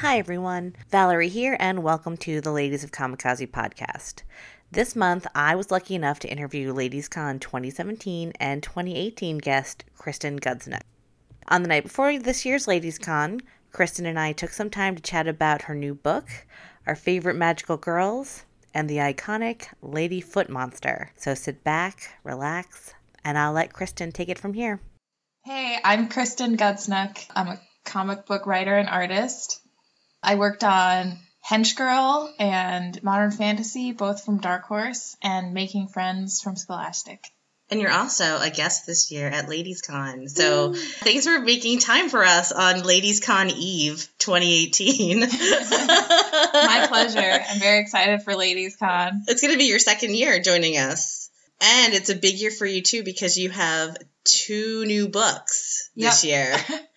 Hi, everyone. Valerie here, and welcome to the Ladies of Kamikaze podcast. This month, I was lucky enough to interview LadiesCon 2017 and 2018 guest Kristen Gudsnuk. On the night before this year's LadiesCon, Kristen and I took some time to chat about her new book, our favorite magical girls, and the iconic Lady Foot Monster. So sit back, relax, and I'll let Kristen take it from here. Hey, I'm Kristen Gudsnuk. I'm a comic book writer and artist. I worked on Hench Girl and Modern Fantasy, both from Dark Horse, and Making Friends from Scholastic. And you're also a guest this year at Ladies Con. So thanks for making time for us on Ladies Con Eve 2018. My pleasure. I'm very excited for Ladies Con. It's going to be your second year joining us. And it's a big year for you too because you have two new books this year.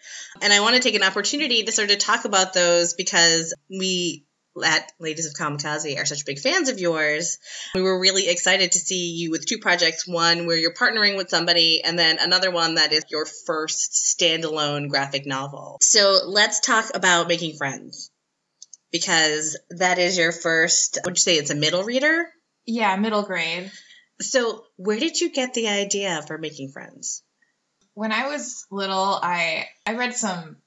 and I want to take an opportunity to sort of talk about those because we at Ladies of Kamikaze are such big fans of yours. We were really excited to see you with two projects one where you're partnering with somebody, and then another one that is your first standalone graphic novel. So let's talk about Making Friends because that is your first, would you say it's a middle reader? Yeah, middle grade. So, where did you get the idea for Making Friends? When I was little, I I read some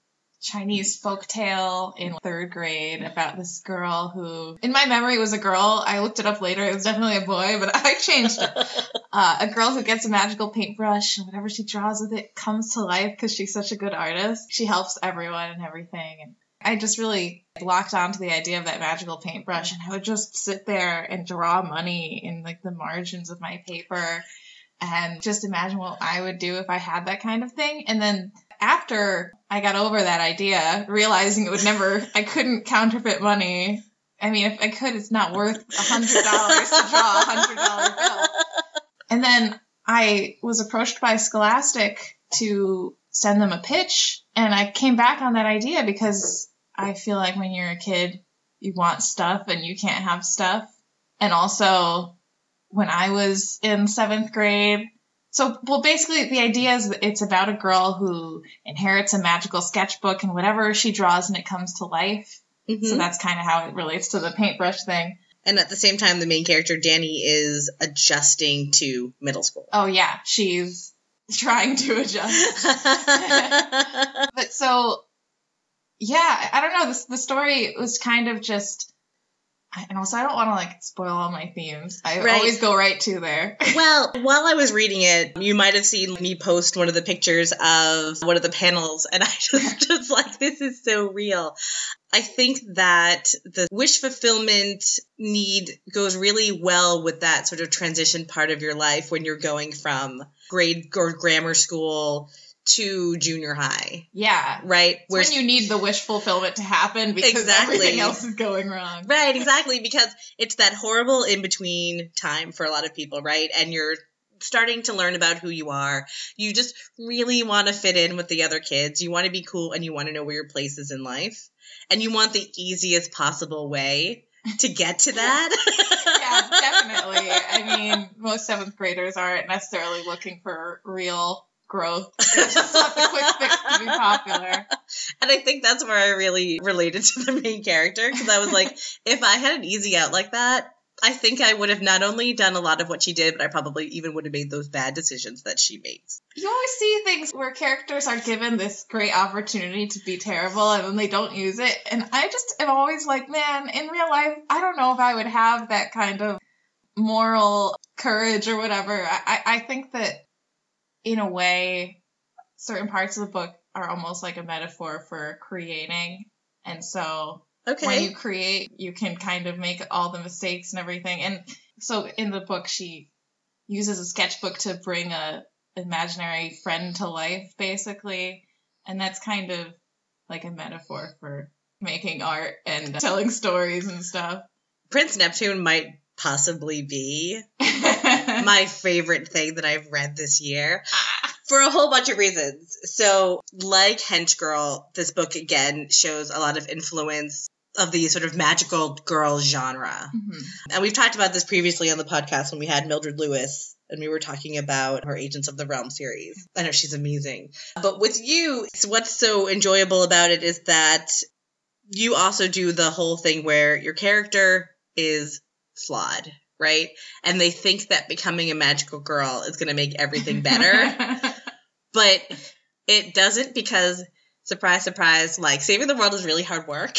Chinese folk tale in third grade about this girl who, in my memory, was a girl. I looked it up later. It was definitely a boy, but I changed it. Uh, a girl who gets a magical paintbrush and whatever she draws with it comes to life because she's such a good artist. She helps everyone and everything. And I just really locked onto the idea of that magical paintbrush, and I would just sit there and draw money in like the margins of my paper and just imagine what I would do if I had that kind of thing. And then after I got over that idea, realizing it would never, I couldn't counterfeit money. I mean, if I could, it's not worth a hundred dollars to draw a hundred dollar bill. And then I was approached by Scholastic to send them a pitch, and I came back on that idea because I feel like when you're a kid, you want stuff and you can't have stuff. And also, when I was in seventh grade, so, well, basically, the idea is that it's about a girl who inherits a magical sketchbook, and whatever she draws, and it comes to life. Mm-hmm. So that's kind of how it relates to the paintbrush thing. And at the same time, the main character, Danny, is adjusting to middle school. Oh yeah, she's trying to adjust. but so, yeah, I don't know. This the story was kind of just. And also, I don't want to like spoil all my themes. I Right. always go right to there. well, while I was reading it, you might have seen me post one of the pictures of one of the panels, and I just, just like, this is so real. I think that the wish fulfillment need goes really well with that sort of transition part of your life when you're going from grade or grammar school to junior high, Yeah, right? It's when you need the wish fulfillment to happen because Exactly. everything else is going wrong. Right, exactly, because it's that horrible in between time for a lot of people, right? And you're starting to learn about who you are. You just really want to fit in with the other kids. You want to be cool and you want to know where your place is in life. And you want the easiest possible way to get to that. yeah, definitely. I mean, most seventh graders aren't necessarily looking for real growth. They just want the quick fix to be popular. And I think that's where I really related to the main character because I was like, if I had an easy out like that, I think I would have not only done a lot of what she did, but I probably even would have made those bad decisions that she makes. You always see things where characters are given this great opportunity to be terrible and then they don't use it. And I just am always like, man, in real life, I don't know if I would have that kind of moral courage or whatever. I I think that in a way, certain parts of the book are almost like a metaphor for creating. And so Okay. when you create, you can kind of make all the mistakes and everything. And so in the book, she uses a sketchbook to bring a imaginary friend to life, basically, and that's kind of like a metaphor for making art and telling stories and stuff. Prince Neptune might possibly be my favorite thing that I've read this year for a whole bunch of reasons. So, like Hench Girl, this book again shows a lot of influence of the sort of magical girl genre. Mhm. And we've talked about this previously on the podcast when we had Mildred Louis and we were talking about her Agents of the Realm series. I know she's amazing. But with you, what's so enjoyable about it is that you also do the whole thing where your character is flawed, right? And they think that becoming a magical girl is going to make everything better. but it doesn't because surprise surprise like saving the world is really hard work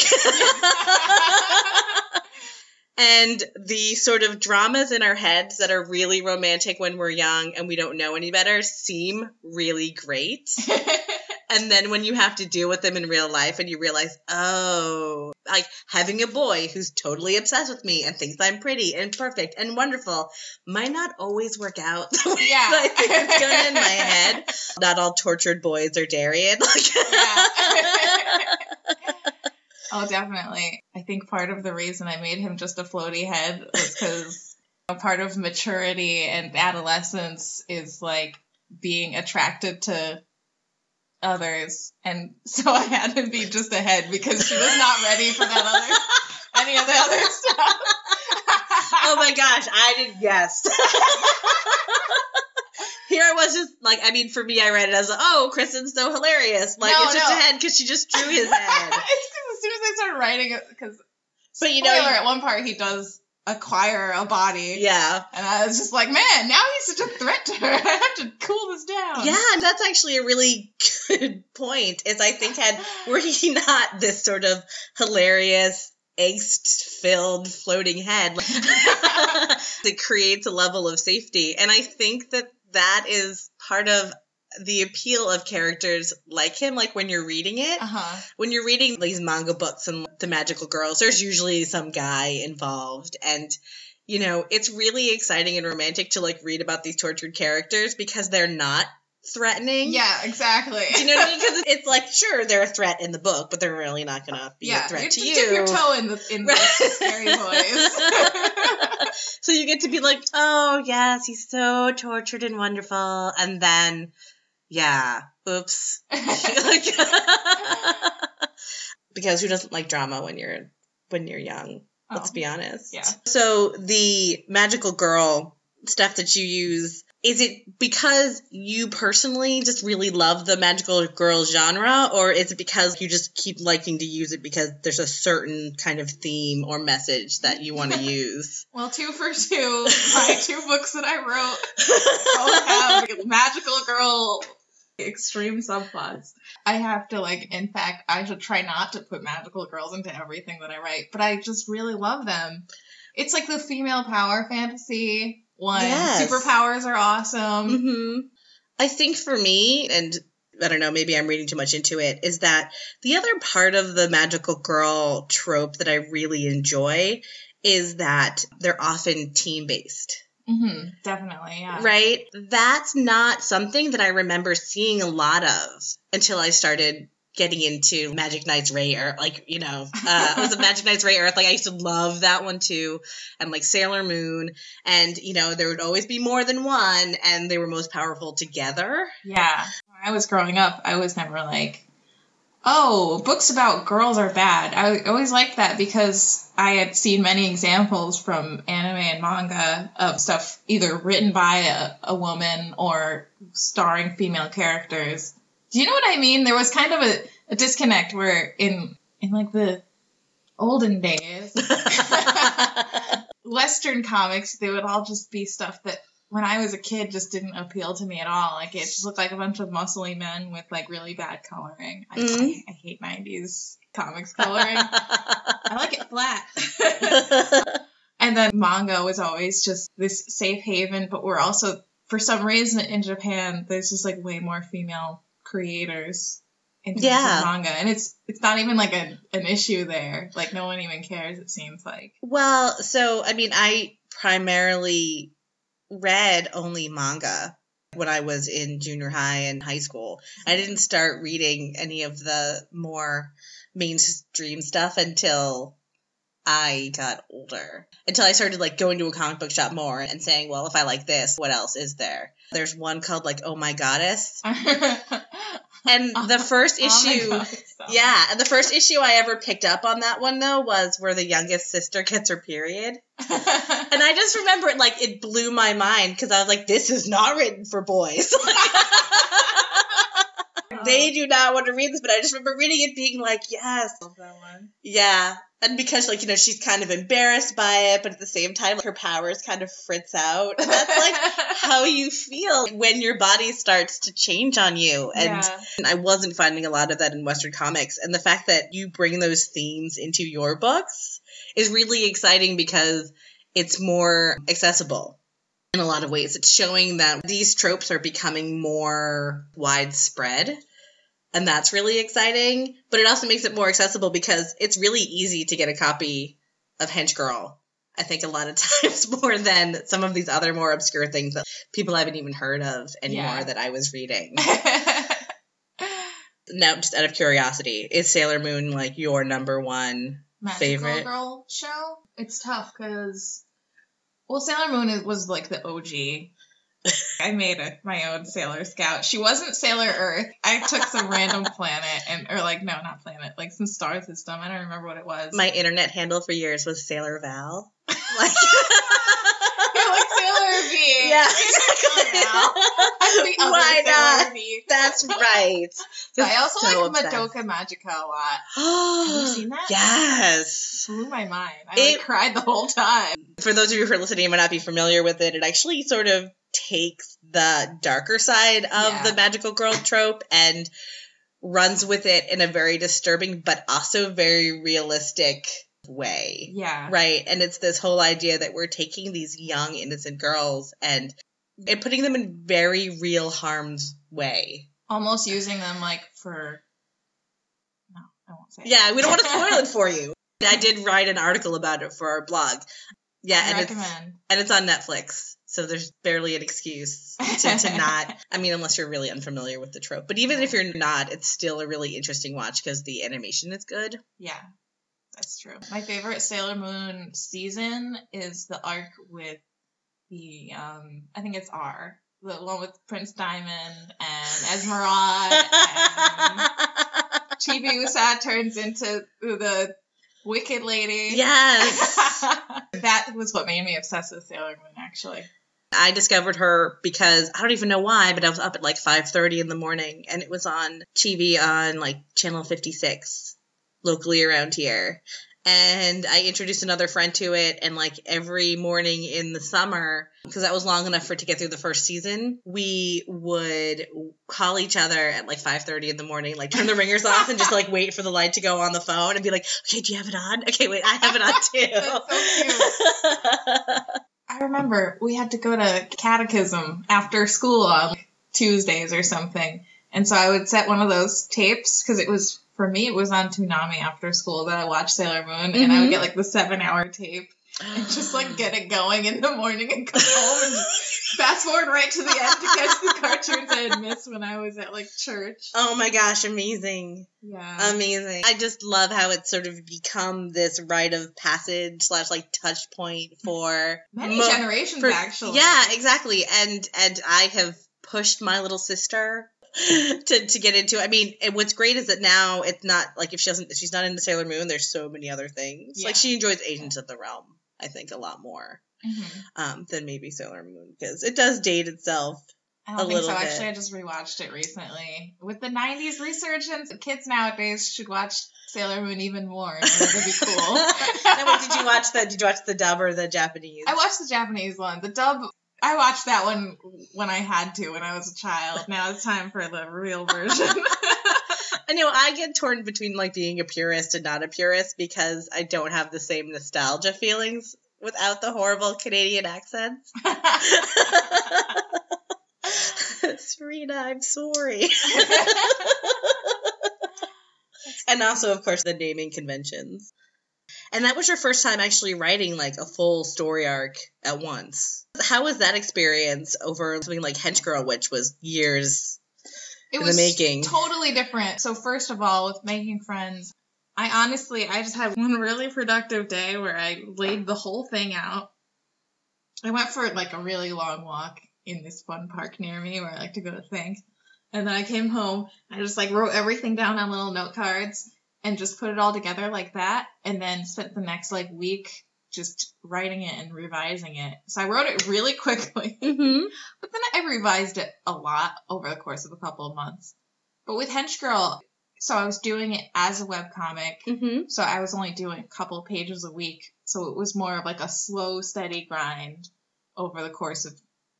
and the sort of dramas in our heads that are really romantic when we're young and we don't know any better seem really great and then when you have to deal with them in real life and you realize oh like having a boy who's totally obsessed with me and thinks i'm pretty and perfect and wonderful might not always work out the way Yeah. i think it's gonna in my head not all tortured boys are Darien like oh, definitely. I think part of the reason I made him just a floaty head was because a part of maturity and adolescence is like being attracted to others. And so I had to be just ahead because she was not ready for that other any of the other stuff. oh my gosh, I didn't guess. Here I was just like, I mean, for me, I read it as, oh, Kristen's so hilarious. Like, No, it's just no. a head because she just drew his head. as soon as I started writing it, because But you know, at one part he does acquire a body. yeah. And I was just like, man, now he's such a threat to her. I have to cool this down. Yeah, and that's actually a really good point. Is I think had were he not this sort of hilarious, angst-filled floating head, it creates a level of safety, and I think that that is part of the appeal of characters like him. Like when you're reading it, Uh huh. when you're reading these manga books and the magical girls, there's usually some guy involved. And, you know, it's really exciting and romantic to like read about these tortured characters because they're not threatening. Yeah, exactly. Do you know what I mean? Because it's like, sure, they're a threat in the book, but they're really not going to be yeah, a threat you to you. dip your toe in the in the scary boys. so you get to be like, oh, yes, he's so tortured and wonderful. And then, yeah, oops. Because who doesn't like drama when you're when you're young? Let's Oh. be honest. Yeah. So the magical girl stuff that you use is it because you personally just really love the magical girl genre or is it because you just keep liking to use it because there's a certain kind of theme or message that you want to use well, two for two. My two books that I wrote both have magical girl extreme subplots. I have to like in fact I should try not to put magical girls into everything that I write, but I just really love them. It's like the female power fantasy one. Yes. Superpowers are awesome. hmm I think for me, and I don't know, maybe I'm reading too much into it, is that the other part of the magical girl trope that I really enjoy is that they're often team based. hmm Definitely, yeah. Right? That's not something that I remember seeing a lot of until I started getting into Magic Knights Rayearth. Like, you know, uh, it was a Magic Knights Rayearth. Like, I used to love that one too. And like Sailor Moon. And, you know, there would always be more than one, and they were most powerful together. Yeah. When I was growing up, I was never like, oh, books about girls are bad. I always liked that because I had seen many examples from anime and manga of stuff either written by a, a woman or starring female characters. Do you know what I mean? There was kind of a, a disconnect where in in like the olden days Western comics, they would all just be stuff that when I was a kid just didn't appeal to me at all. Like it just looked like a bunch of muscly men with like really bad coloring. I, Mhm. I, I hate '90s comics coloring. I like it flat. and then manga was always just this safe haven, but we're also for some reason in Japan there's just like way more female creators in terms Yeah. of manga, and it's it's not even like a, an issue there. Like no one even cares. It seems like. well, so, I mean, I primarily read only manga when I was in junior high and high school. I didn't start reading any of the more mainstream stuff until I got older. Until I started like going to a comic book shop more and saying, well, if I like this, what else is there? There's one called like Oh My Goddess. And the first Oh issue God. Yeah, and the first issue I ever picked up on that one though was where the youngest sister gets her period. And I just remember it like it blew my mind because I was like, this is not written for boys. they do not want to read this, but I just remember reading it being like, yes. Yeah. And because, like, you know, she's kind of embarrassed by it, but at the same time, her powers kind of fritz out. And that's like how you feel when your body starts to change on you. And, Yeah. and I wasn't finding a lot of that in Western comics. And the fact that you bring those themes into your books is really exciting because it's more accessible in a lot of ways. It's showing that these tropes are becoming more widespread. And that's really exciting. But it also makes it more accessible because it's really easy to get a copy of Hench Girl. I think a lot of times more than some of these other more obscure things that people haven't even heard of anymore Yeah. that I was reading. now, just out of curiosity, is Sailor Moon like your number one? Magical Favorite? Girl show. It's tough because, well, Sailor Moon was like the OG. I made a, my own Sailor Scout. She wasn't Sailor Earth. I took some random planet and, or like, no, not planet, like some star system. I don't remember what it was. My internet handle for years was Sailor Val. Like, You're like Sailor V. yeah, Sailor exactly. Val. I'm the other Why not? V. That's right. I also So like obsessed. Madoka Magica a lot. Have you seen that? Yes. Blew my mind. I It- like, cried the whole time. For those of you who are listening and might not be familiar with it, it actually sort of takes the darker side of Yeah. the magical girl trope and runs with it in a very disturbing but also very realistic way. Yeah. Right. And it's this whole idea that we're taking these young, innocent girls and, and putting them in very real harm's way. Almost using them like for. No, I won't say. it. Yeah, we don't want to spoil it for you. I did write an article about it for our blog. Yeah, I and it's and it's on Netflix, so there's barely an excuse to, to not. I mean, unless you're really unfamiliar with the trope. But even if you're not, it's still a really interesting watch because the animation is good. Yeah, that's true. My favorite Sailor Moon season is the arc with the um I think it's R. The one with Prince Diamond and Esmeralda and Chibi Usa turns into the Wicked Lady. yes. that was what made me obsessed with Sailor Moon actually. I discovered her because I don't even know why, but I was up at like 5:30 in the morning and it was on TV on like channel 56 locally around here. And I introduced another friend to it and like every morning in the summer because that was long enough for it to get through the first season, we would call each other at like 5:30 in the morning, like turn the ringers off and just like wait for the light to go on the phone and be like, "Okay, do you have it on? Okay, wait, I have it on too." I remember we had to go to catechism after school on Tuesdays or something. And so I would set one of those tapes because it was, for me, it was on Toonami after school that I watched Sailor Moon. And I would mm-hmm. get like the seven hour tape and just like get it going in the morning and come home and fast forward right to the end to catch the cartoons I had missed when I was at like church. Oh my gosh, amazing. Yeah. Amazing. I just love how it's sort of become this rite of passage slash like touch point for Many mo- generations for- actually. Yeah, exactly. And and I have pushed my little sister to, to get into it. I mean, and what's great is that now it's not like if she doesn't if she's not into Sailor Moon, there's so many other things. Yeah. Like she enjoys Agents of the Realm, I think, a lot more Mhm. um, than maybe Sailor Moon because it does date itself. I don't think so. bit. Actually, I just rewatched it recently. With the 90s resurgence, kids nowadays should watch Sailor Moon even more in would be cool. now, wait, did you watch the did you watch the dub or the Japanese? I watched the Japanese one. The dub, I watched that one when I had to when I was a child. Now it's time for the real version. I know I get torn between like being a purist and not a purist because I don't have the same nostalgia feelings without the horrible Canadian accents. Serena, I'm sorry. and also, of course, the naming conventions. And that was your first time actually writing like a full story arc at once. How was that experience over something like Hench Girl, which was years it In the was making. totally different. So first of all, with making friends, I honestly I just had one really productive day where I laid the whole thing out. I went for like a really long walk in this fun park near me where I like to go to think. And then I came home, I just like wrote everything down on little note cards and just put it all together like that and then spent the next like week just writing it and revising it. So I wrote it really quickly. Mm-hmm. But then I revised it a lot over the course of a couple of months. But with Hench Girl, so I was doing it as a webcomic. Mm-hmm. So I was only doing a couple pages a week. So it was more of like a slow, steady grind over the course of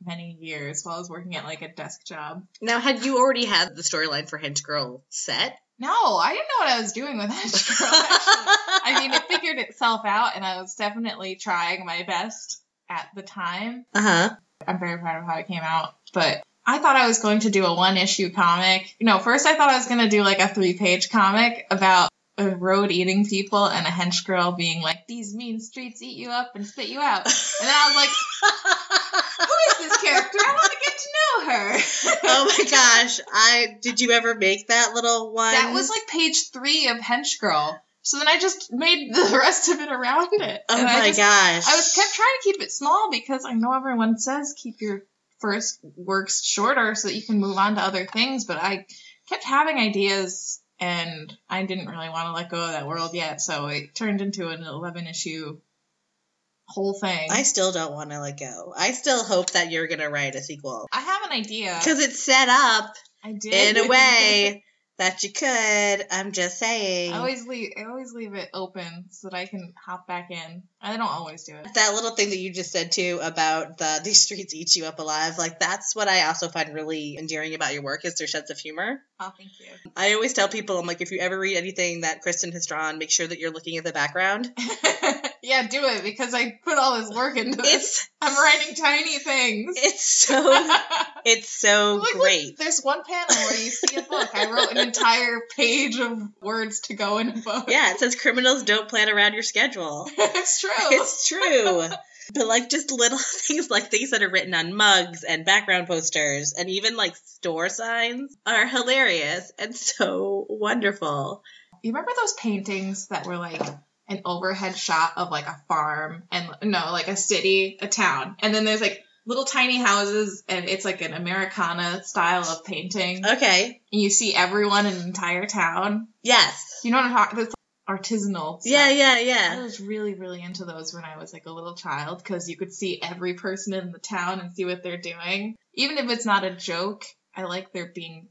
many years while I was working at like a desk job. Now, had you already had the storyline for Hench Girl set? No, I didn't know what I was doing with Hench Girl. Actually. I mean, it figured itself out, and I was definitely trying my best at the time. Uh huh. I'm very proud of how it came out, but I thought I was going to do a one issue comic. You know, first I thought I was going to do like a three page comic about a road eating people and a hench girl being like, these mean streets eat you up and spit you out. And then I was like, who is this character? I want to get to know her. oh my gosh! I did you ever make that little one? That was like page three of hench girl. So then I just made the rest of it around it. Oh And my I just, gosh! I was kept trying to keep it small because I know everyone says keep your first works shorter so that you can move on to other things, but I kept having ideas and I didn't really want to let go of that world yet, so it turned into an 11 issue whole thing. I still don't want to let go. I still hope that you're gonna write a sequel I have an idea. because it's set up I did in a way that you could. I'm just saying. I always leave I always leave it open so that I can hop back in. I don't always do it. that little thing that you just said too about the these streets eat you up alive like that's what i also find really endearing about your work is their sense of humor Oh, thank you. i always tell people i'm like if you ever read anything that kristen has drawn make sure that you're looking at the background yeah, do it because I put all this work into it's I'm writing tiny things. it's so it's so Like, look, great there's one panel where you see a book. I wrote an entire page of words to go in a book. yeah it says criminals don't plan around your schedule it's true. it's true but like just little things like things that are written on mugs and background posters and even like store signs are hilarious and so wonderful you remember those paintings that were like an overhead shot of like a farm and no, like a city, a town, and then there's like little tiny houses, and it's like an Americana style of painting. okay And you see everyone in an entire town. yes You know what I'm talking? That's artisanal. Yeah, yeah, yeah, I was really, really into those when I was like a little child because you could see every person in the town and see what they're doing. Even if it's not a joke, I like there being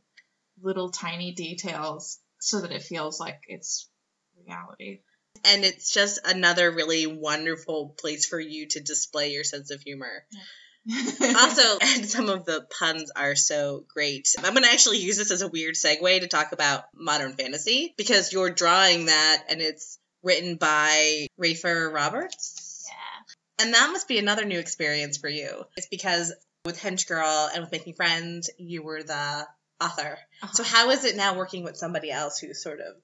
little tiny details so that it feels like it's reality. And it's just another really wonderful place for you to display your sense of humor. Also, and some of the puns are so great. I'm going to actually use this as a weird segue to talk about modern fantasy because you're drawing that and it's written by Rafer Roberts. yeah. And that must be another new experience for you. It's because with Hench Girl and with Making Friends, you were the author. So Uh-huh. how is it now working with somebody else who's sort of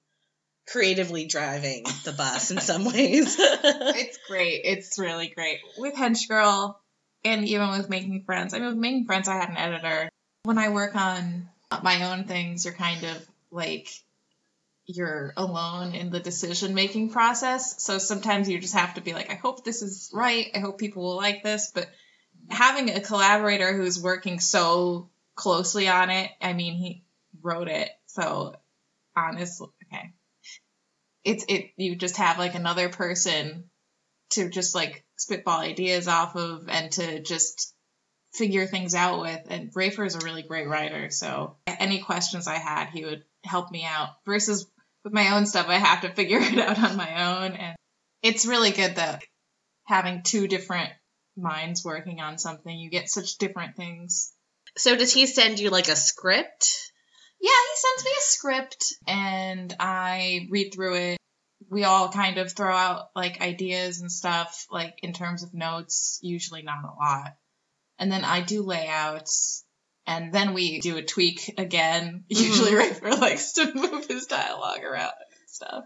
creatively driving the bus in some ways? it's great. It's really great. With Hench Girl and even with Making Friends. I mean, with Making Friends, I had an editor. When I work on my own things, you're kind of like you're alone in the decision making process. So sometimes you just have to be like, I hope this is right. I hope people will like this. But having a collaborator who's working so closely on it, I mean, he wrote it. So honestly, okay. It's it you just have like another person to just like spitball ideas off of and to just figure things out with. And Rafer is a really great writer, so any questions I had, he would help me out. Versus with my own stuff, I have to figure it out on my own. And it's really good that having two different minds working on something, you get such different things. so does he send you like a script? Yeah, he sends me a script and I read through it. We all kind of throw out like ideas and stuff, like in terms of notes, usually not a lot. And then I do layouts and then we do a tweak again. Usually Rafer likes to move his dialogue around and stuff.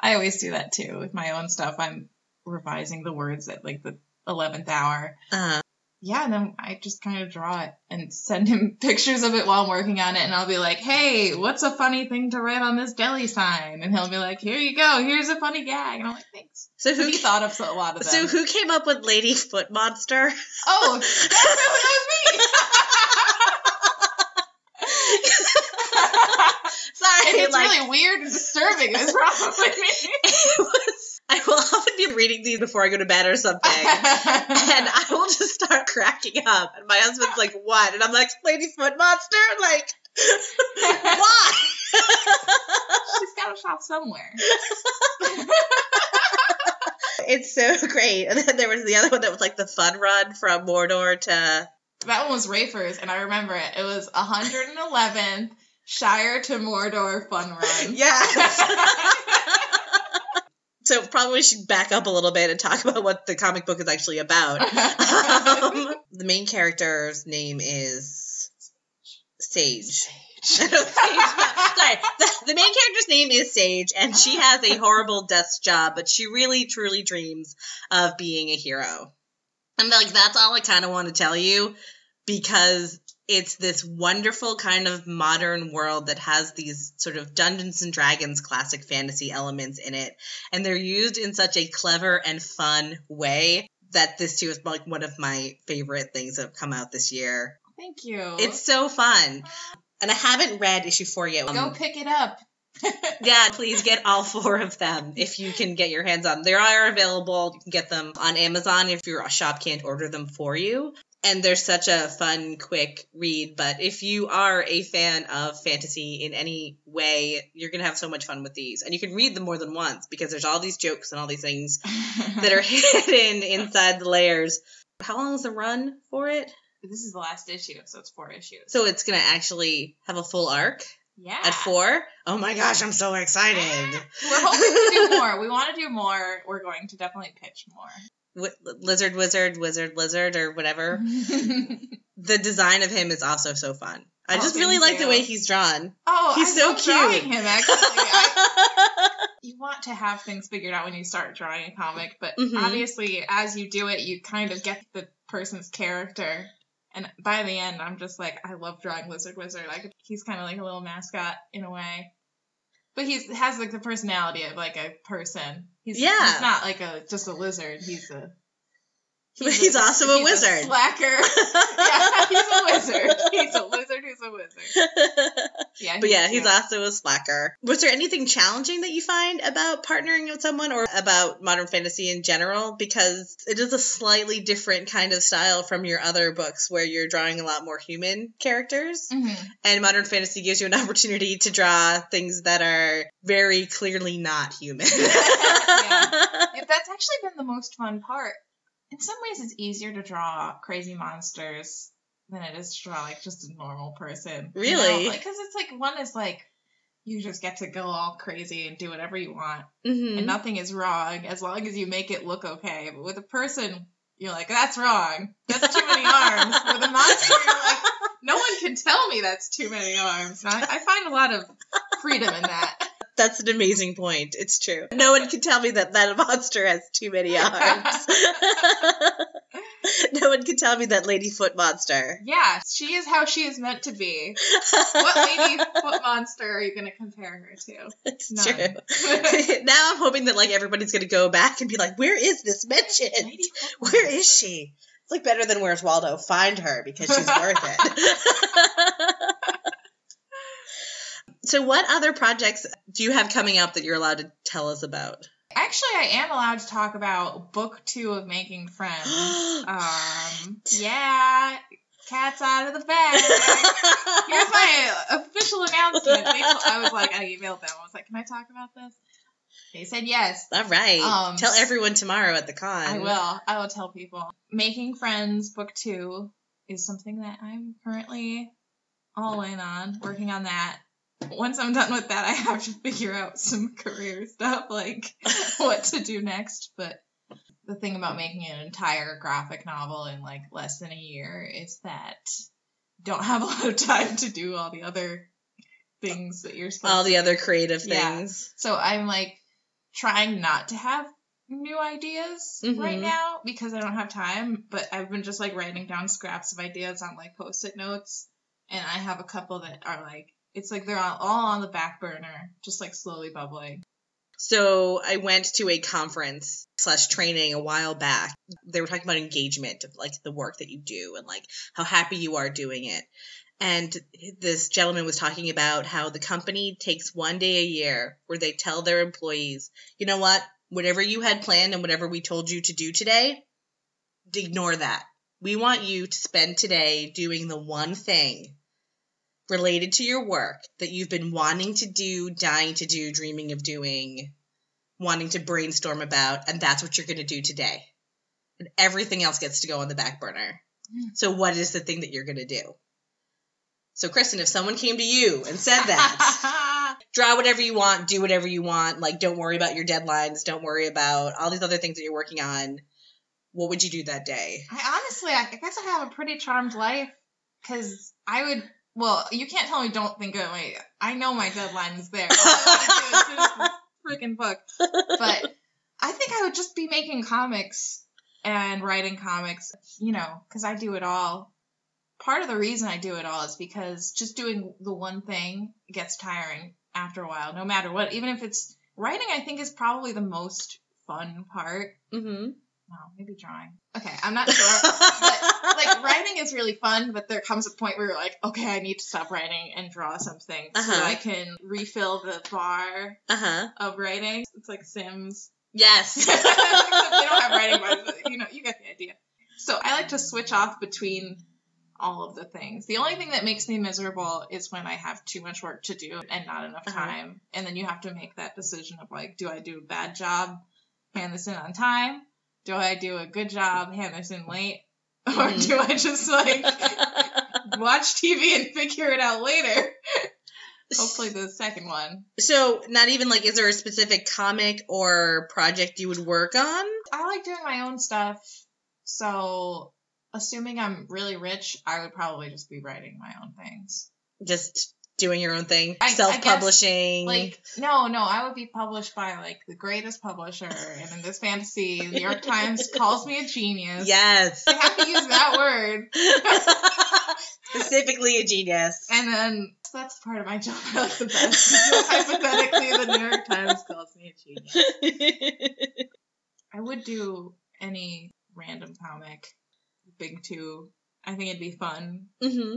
I always do that too with my own stuff. I'm revising the words at like the 11th hour Uh, yeah, and then I just kind of draw it and send him pictures of it while I'm working on it, and I'll be like, "Hey, what's a funny thing to write on this deli sign?" And he'll be like, "Here you go. Here's a funny gag." And I'm like, "Thanks." so who he thought of a lot of them. so who came up with Lady Foot Monster? oh, that's, that was Sorry, me. and it's like, really weird and disturbing. It's probably me. it was. I will often be reading these before I go to bed or something. and I will just start cracking up. And my husband's like, what? And I'm like, Lady Foot Monster? Like, Why? She's got to shop somewhere. it's so great. And then there was the other one that was like the fun run from Mordor to. That one was Rafers, and I remember it. It was 111th Shire to Mordor fun run. Yes. So probably we should back up a little bit and talk about what the comic book is actually about. Um, the main character's name is Sage. Sage. no, sorry. The, the main character's name is Sage, and she has a horrible desk job, but she really, truly dreams of being a hero. And like that's all I kind of want to tell you, because it's this wonderful kind of modern world that has these sort of Dungeons and Dragons classic fantasy elements in it, and they're used in such a clever and fun way that this too is like one of my favorite things that have come out this year. Thank you. It's so fun. And I haven't read issue four yet. Go Um, pick it up. yeah, please get all four of them if you can get your hands on them. They are available. You can get them on Amazon if your shop can't order them for you. And they're such a fun, quick read. But if you are a fan of fantasy in any way, you're going to have so much fun with these. And you can read them more than once because there's all these jokes and all these things that are hidden inside the layers. How long is the run for it? This is the last issue, so it's four issues. So it's going to actually have a full arc yeah. at four? Oh my gosh, I'm so excited. We're hoping to do more. We want to do more. We're going to definitely pitch more. Wi- lizard, wizard, wizard, lizard, or whatever. The design of him is also so fun. I Oh, just really like the way he's drawn. oh, He's I so love cute. drawing him. Actually, I, you want to have things figured out when you start drawing a comic, but Mhm. obviously, as you do it, you kind of get the person's character. And by the end, I'm just like, I love drawing Lizard Wizard. Like he's kind of like a little mascot in a way, but he has like the personality of like a person. He's Yeah. he's not like a just a lizard. He's a He's also a he's wizard. slacker. yeah, he's a wizard. He's a wizard who's a wizard. Yeah, but yeah, he's cute. also a slacker. Was there anything challenging that you find about partnering with someone or about modern fantasy in general? Because it is a slightly different kind of style from your other books where you're drawing a lot more human characters. Mhm. And modern fantasy gives you an opportunity to draw things that are very clearly not human. Yeah, That's actually been the most fun part. In some ways, it's easier to draw crazy monsters than it is to draw like just a normal person. you know? Really? Like, because it's like one is like you just get to go all crazy and do whatever you want, Mhm. and nothing is wrong as long as you make it look okay. But with a person, you're like, that's wrong. That's too many arms. With a monster, you're like, no one can tell me that's too many arms. And I, I find a lot of freedom in that. That's an amazing point. It's true. No one can tell me that that monster has too many arms. no one can tell me that Lady Foot monster. Yeah, she is how she is meant to be. What lady foot monster are you going to compare her to? It's None. true. now I'm hoping that like everybody's gonna go back and be like, "Where is this mentioned? Where is she?" It's like better than Where's Waldo. Find her because she's worth it. so, what other projects do you have coming up that you're allowed to tell us about? Actually, I am allowed to talk about book two of Making Friends. Um, yeah, cat's out of the bag. Here's my official announcement. They I was like, I emailed them. I was like, can I talk about this? They said yes. All right. Um, Tell everyone tomorrow at the con. I will. I will tell people. Making Friends Book Two is something that I'm currently all in on, working on that. Once I'm done with that, I have to figure out some career stuff, like what to do next. But the thing about making an entire graphic novel in like less than a year is that you don't have a lot of time to do all the other things that you're supposed All the other creative Yeah. things. so I'm like trying not to have new ideas Mhm. right now because I don't have time, but I've been just like writing down scraps of ideas on like post-it notes and I have a couple that are like it's like they're all, on the back burner, just like slowly bubbling. So I went to a conference slash training a while back. They were talking about engagement of like the work that you do and like how happy you are doing it. And this gentleman was talking about how the company takes one day a year where they tell their employees, you know what, whatever you had planned and whatever we told you to do today, ignore that. We want you to spend today doing the one thing related to your work that you've been wanting to do, dying to do, dreaming of doing, wanting to brainstorm about, and that's what you're going to do today. And everything else gets to go on the back burner. Mm. So, what is the thing that you're going to do? So, Kristen, if someone came to you and said that, draw whatever you want, do whatever you want, like don't worry about your deadlines, don't worry about all these other things that you're working on, what would you do that day? I honestly, I guess I have a pretty charmed life because I would. Well, you can't tell me don't think of my. I know my deadline is there. All I wanna do is finish this freaking book. But I think I would just be making comics and writing comics, you know, because I do it all. Part of the reason I do it all is because just doing the one thing gets tiring after a while, no matter what. Even if it's writing, I think is probably the most fun part. Mm-hmm. No, maybe drawing. Okay, I'm not sure. but like writing is really fun, but there comes a point where you're like, okay, I need to stop writing and draw something so Uh-huh. I can refill the bar Uh huh. of writing. It's like Sims. Yes. They don't have writing bars, but you know, you get the idea. So I like to switch off between all of the things. The only thing that makes me miserable is when I have too much work to do and not enough Uh-huh. time. And then you have to make that decision of like, do I do a bad job, hand this in on time? Do I do a good job, in late? Or Mhm. do I just like watch TV and figure it out later? Hopefully the second one. So, not even like, is there a specific comic or project you would work on? I like doing my own stuff. So, assuming I'm really rich, I would probably just be writing my own things. Just doing your own thing, guess, self-publishing. Like, no, no, I would be published by like the greatest publisher, and in this fantasy, the New York Times calls me a genius. yes. I have to use that word, Specifically a genius. and then that's part of my job like the best. Hypothetically, the New York Times calls me a genius. I would do any random comic, big two. I think it'd be fun hmm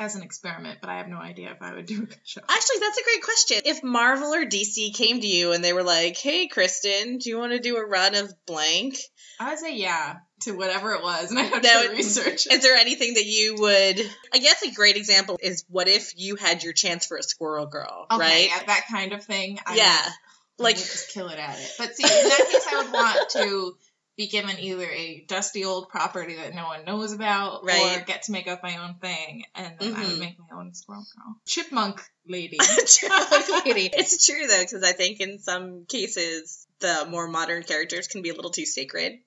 as an experiment, but I have no idea if I would do a good job. Actually, that's a great question. If Marvel or DC came to you and they were like, "Hey, Kristen, do you want to do a run of blank?" I would say yeah to whatever it was, and I have That to research it. Is there anything that you would? I guess a great example is what if you had your chance for a Squirrel Girl, Okay, right? yeah, that kind of thing. I yeah, would, like would just kill it at it. But see, in that case, I would want to be given either a dusty old property that no one knows about, or get to make up my own thing, and then I Mhm. would make my own squirrel girl, chipmunk lady. Chipmunk Lady. It's true though, because I think in some cases the more modern characters can be a little too sacred.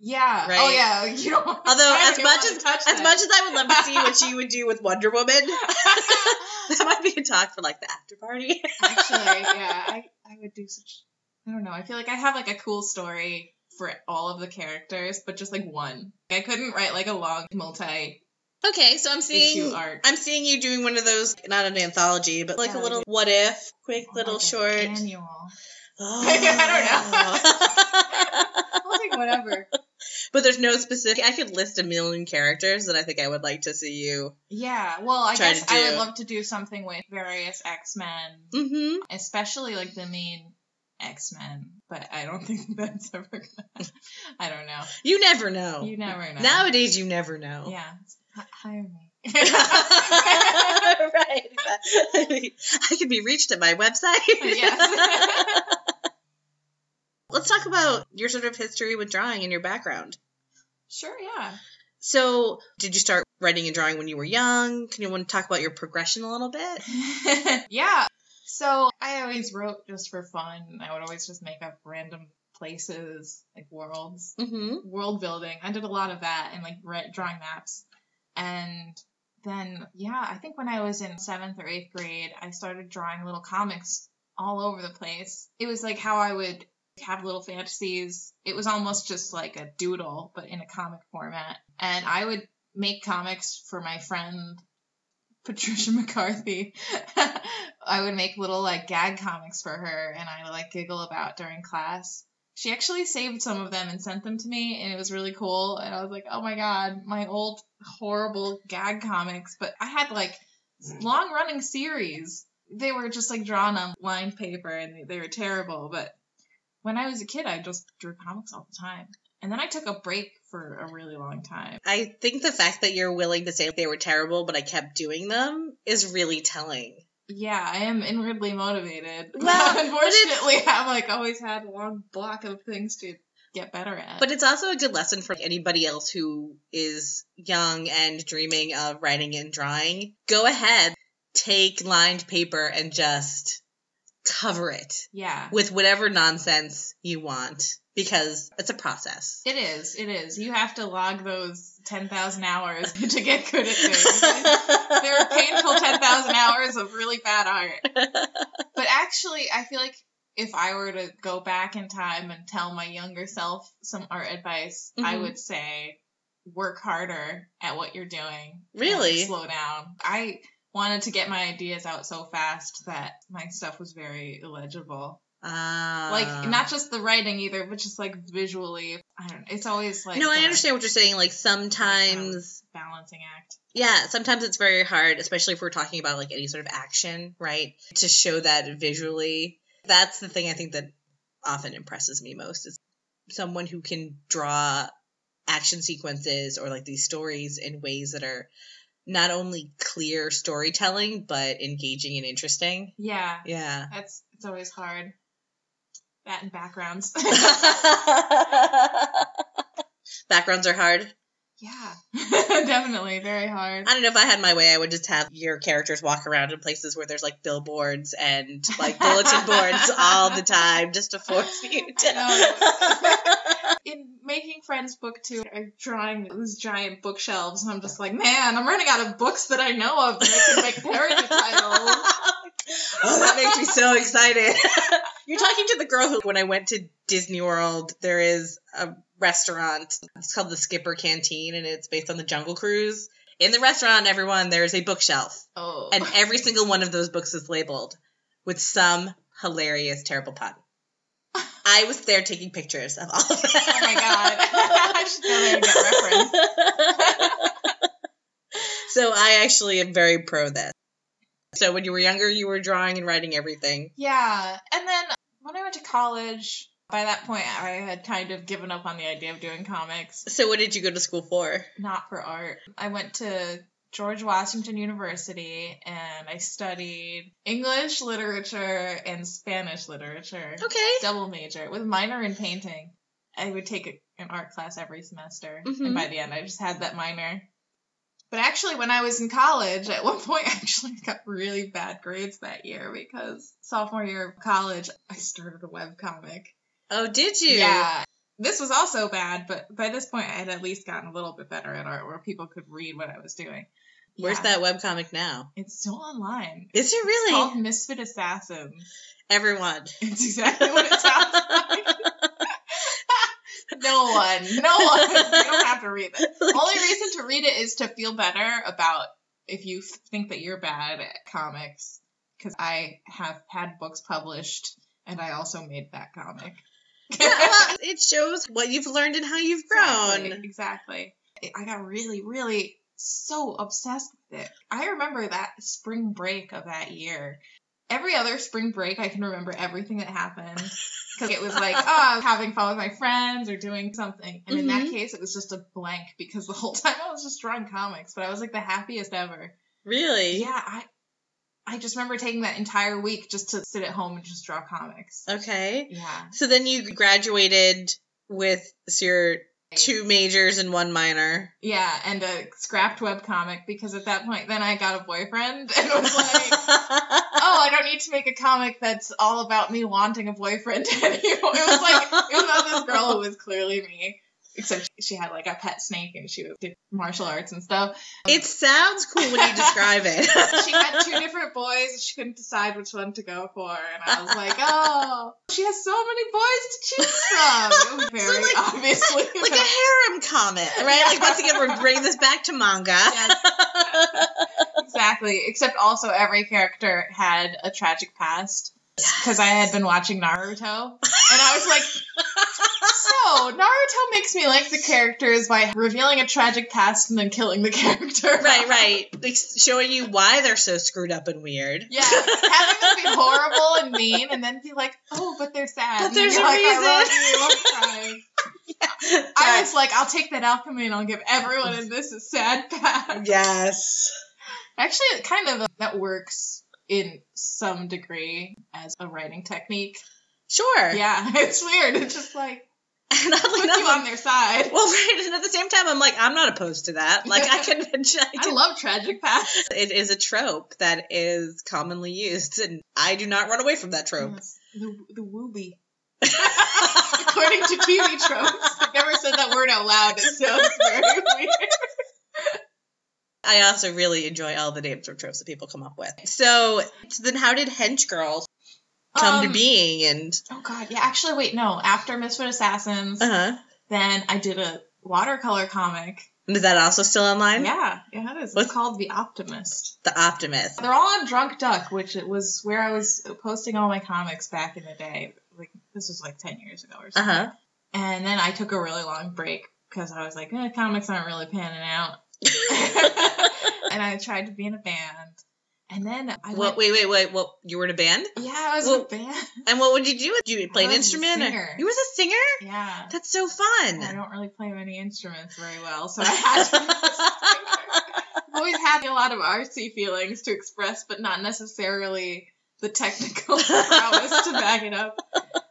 Yeah. Right. Oh yeah. You don't. Although I as much as as that. much as I would love to see what she would do with Wonder Woman, that might be a talk for like the after party. Actually, yeah, I, I would do such. I don't know. I feel like I have like a cool story for all of the characters, but just like one. I couldn't write like a long multi Okay, so I'm seeing issue arc. I'm seeing you doing one of those not an anthology, but like Yeah, a little what if, quick Oh, little like an short. annual. I don't know. I'll take whatever. but there's no specific. I could list a million characters that I think I would like to see you. Yeah. Well, I Try guess I would love to do something with various X Men, Mm-hmm. especially like the main X Men. But I don't think that's ever gonna. I don't know. You never know. You never know. Nowadays, you never know. Yeah. Hire me. right. I can be reached at my website. Yes. Let's talk about your sort of history with drawing and your background. Sure. Yeah. So, did you start writing and drawing when you were young? Can you want to talk about your progression a little bit? yeah. So I always wrote just for fun. I would always just make up random places, like worlds, Mm-hmm. world building. I did a lot of that and like re- drawing maps. And then, yeah, I think when I was in seventh or eighth grade, I started drawing little comics all over the place. It was like how I would have little fantasies. It was almost just like a doodle, but in a comic format. And I would make comics for my friend Patricia McCarthy. I would make little like gag comics for her and I would like giggle about during class. She actually saved some of them and sent them to me and it was really cool and I was like, "Oh my god, my old horrible gag comics." But I had like long running series. They were just like drawn on lined paper and they, they were terrible, but when I was a kid, I just drew comics all the time. And then I took a break for a really long time. I think the fact that you're willing to say they were terrible, but I kept doing them is really telling. Yeah, I am inwardly motivated. Well, unfortunately, I've like always had a long block of things to get better at. But it's also a good lesson for anybody else who is young and dreaming of writing and drawing. Go ahead, take lined paper and just cover it yeah, with whatever nonsense you want because it's a process. it is. It is. You have to log those ten thousand hours to get good at things. There are painful ten thousand hours of really bad art. But actually, I feel like if I were to go back in time and tell my younger self some art advice, I Mhm. would say work harder at what you're doing. Really? slow down. I wanted to get my ideas out so fast that my stuff was very illegible. Ah. Like not just the writing either, but just like visually. I don't know. It's always like no, I understand what you're saying. Like sometimes, balancing act. yeah, sometimes it's very hard, especially if we're talking about like any sort of action, right? To show that visually. That's the thing I think that often impresses me most is someone who can draw action sequences or like these stories in ways that are not only clear storytelling but engaging and interesting. Yeah, Yeah. that's it's always hard. That and backgrounds. Backgrounds are hard. yeah, definitely very hard. I don't know if I had my way, I would just have your characters walk around in places where there's like billboards and like bulletin boards all the time just to force you to. In making Friends Book 2, I'm drawing these giant bookshelves, and I'm just like, man, I'm running out of books that I know of that I can make parody titles. oh, that makes me so excited. You're talking to the girl who, when I went to Disney World, there is a restaurant. It's called the Skipper Canteen, and it's based on the Jungle Cruise. In the restaurant, everyone, there's a bookshelf, Oh. and every single one of those books is labeled with some hilarious, terrible pun. I was there taking pictures of all of them. Oh my god. I should and get reference. so I actually am very pro this. So when you were younger, you were drawing and writing everything. Yeah. And then when I went to college, by that point, I had kind of given up on the idea of doing comics, So what did you go to school for? not for art. I went to George Washington University and I studied English literature and Spanish literature. Okay. Double major with minor in painting. I would take an art class every semester, Mhm. and by the end, I just had that minor. But actually, when I was in college, at one point, I actually got really bad grades that year because sophomore year of college, I started a webcomic. Oh, did you? Yeah. This was also bad, but by this point, I had at least gotten a little bit better at art where people could read what I was doing. Where's Yeah. that webcomic now? It's still online. Is it It's really? called Misfit Assassin. Everyone. It's exactly what it sounds like. No one, no one. You don't have to read it. Only reason to read it is to feel better about if you think that you're bad at comics. Because I have had books published, and I also made that comic. Yeah, well, it shows what you've learned and how you've grown. Exactly. exactly. I got really, really so obsessed with it. I remember that spring break of that year. Every other spring break, I can remember everything that happened. Because it was like, oh, having fun with my friends or doing something. And in that Mhm. case, it was just a blank because the whole time I was just drawing comics, but I was like the happiest ever. Really? Yeah, I. I just remember taking that entire week just to sit at home and just draw comics. Okay. Yeah. So then you graduated with your two majors and one minor. Yeah, and a scrapped web comic because at that point, then I got a boyfriend and it was like, oh, I don't need to make a comic that's all about me wanting a boyfriend anymore. It was like it was about this girl who was clearly me, except she had like a pet snake and she was did martial arts and stuff. it sounds cool when you describe it. She had two different boys she couldn't decide which one to go for, and I was like, oh, she has so many boys to choose from. It was very like- obviously like a harem comic, right? Like once again, we're bringing this back to manga. Yes. Exactly. Except also every character had a tragic past. Because I had been watching Naruto. And I was like, so, Naruto makes me like the characters by revealing a tragic past and then killing the character. right, right. Like showing you why they're so screwed up and weird. Yeah. Having them be horrible and mean and then be like, oh, but they're sad. But And there's a like, reason. I love you. I'm crying. I was like, I'll take that alchemy and I'll give everyone in this a sad past. yes. Actually, it kind of uh, that works in some degree as a writing technique. Sure. Yeah, it's weird. It's just like And put enough, you on their side. well, right, and at the same time, I'm like, I'm not opposed to that. Like, I can, I I love tragic past. it is a trope that is commonly used, and I do not run away from that trope. Yes, The the woobie. According to TV tropes, I've never said that word out loud. It sounds very weird. I also really enjoy all the names or tropes that people come up with. So, so then, how did Hench Girl come to Um, being? And Oh god, yeah. Actually, wait, no. After Misfit Assassins, uh huh. then I did a watercolor comic. Is that also still online? Yeah, yeah, it is. What's- It's called The Optimist. The Optimist. They're all on Drunk Duck, which it was where I was posting all my comics back in the day. Like this was like ten years ago or something. Uh-huh. And then I took a really long break because I was like, eh, comics aren't really panning out. and I tried to be in a band. And then I What? went, Wait, wait, wait. What? You were in a band? yeah, I was Well- in a band. And what would you do? Did you play an instrument? or- singer. You was a singer? Yeah. That's so fun. I don't really play many instruments very well, so I had to. I've always had a lot of artsy feelings to express, but not necessarily the technical prowess to back it up.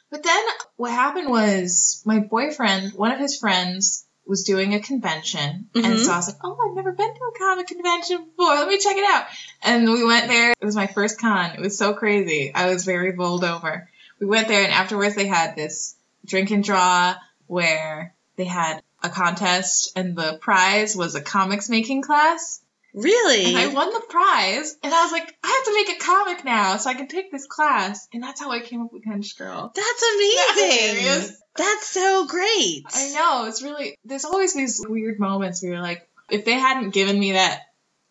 But then what happened was my boyfriend, one of his friends, was doing a convention, and Mhm. so I was like, "Oh, I've never been to a comic convention before. Let me check it out." And we went there. It was my first con. It was so crazy. I was very bowled over. We went there, and afterwards they had this drink and draw where they had a contest, and the prize was a comics making class. Really? And I won the prize, and I was like, I have to make a comic now so I can take this class. And that's how I came up with Hench Girl. That's that amazing. That's so great. I know, it's really, there's always these weird moments where you're like, if they hadn't given me that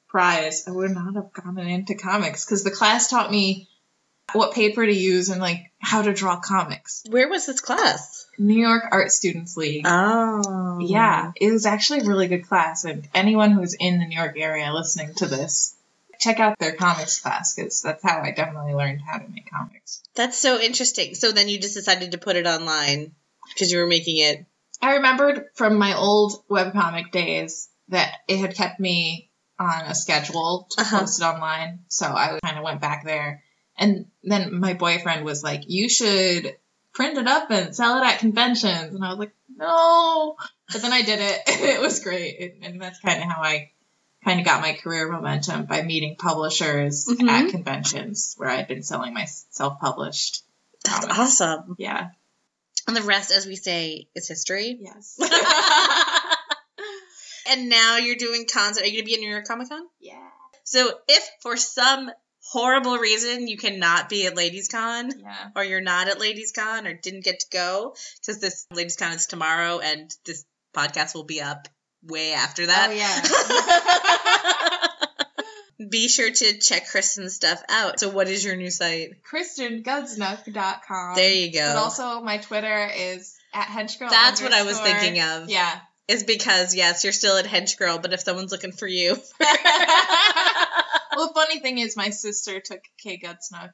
prize, I would not have gotten into comics because the class taught me what paper to use and like how to draw comics. Where was this class? New York Art Students League. Oh. Yeah, it was actually a really good class, and anyone who's in the New York area listening to this, check out their comics class because that's how I definitely learned how to make comics. That's so interesting. So then you just decided to put it online because you were making it. I remembered from my old webcomic days that it had kept me on a schedule to Uh-huh. post it online, so I kind of went back there. And then my boyfriend was like, "You should print it up and sell it at conventions," and I was like, "No." But then I did it, it was great, It- and that's kind of how I kind of got my career momentum by meeting publishers Mhm. at conventions where I'd been selling my self-published. That's comics. awesome. Yeah. And the rest, as we say, is history. Yes. and now you're doing cons. Are you going to be at New York Comic Con? yeah. So if for some horrible reason you cannot be at Ladies Con, Yeah. or you're not at Ladies Con, or didn't get to go, because this Ladies Con is tomorrow, and this podcast will be up way after oh, that. Oh yeah. Be sure to check Kristen's stuff out. So, what is your new site? KristenGudsnuk.com. There you go. But also my Twitter is at henchgirl. That's what I was thinking of. Yeah. Is because yes, you're still at henchgirl, but if someone's looking for you, well, the funny thing is, my sister took K Gudsnuk.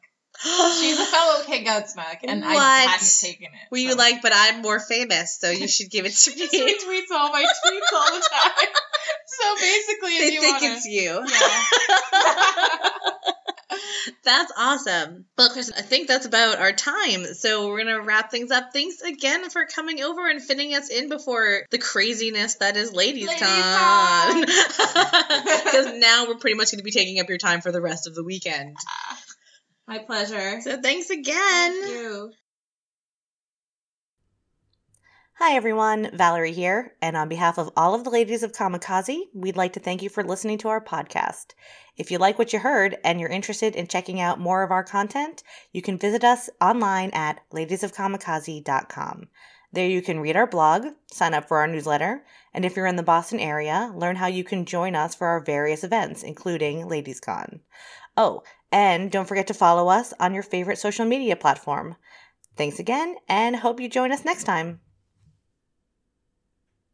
She's a fellow K Gudsnuk, and I What? hadn't taken it. Were you like, but I'm more famous, so you should give it to me? She retweets all my tweets all the time. So basically, if they think wanna, it's you. yeah. That's awesome. Well, Kristen, I think that's about our time. So we're gonna wrap things up. Thanks again for coming over and fitting us in before the craziness that is Ladies, Ladies Con. Because now we're pretty much gonna be taking up your time for the rest of the weekend. Ah, my pleasure. So thanks again. Thank you. Hi everyone, Valerie here, and on behalf of all of the ladies of Kamikaze, we'd like to thank you for listening to our podcast. If you like what you heard and you're interested in checking out more of our content, you can visit us online at ladiesofkamikaze.com. There you can read our blog, sign up for our newsletter, and if you're in the Boston area, learn how you can join us for our various events, including LadiesCon. Oh, and don't forget to follow us on your favorite social media platform. Thanks again, and hope you join us next time.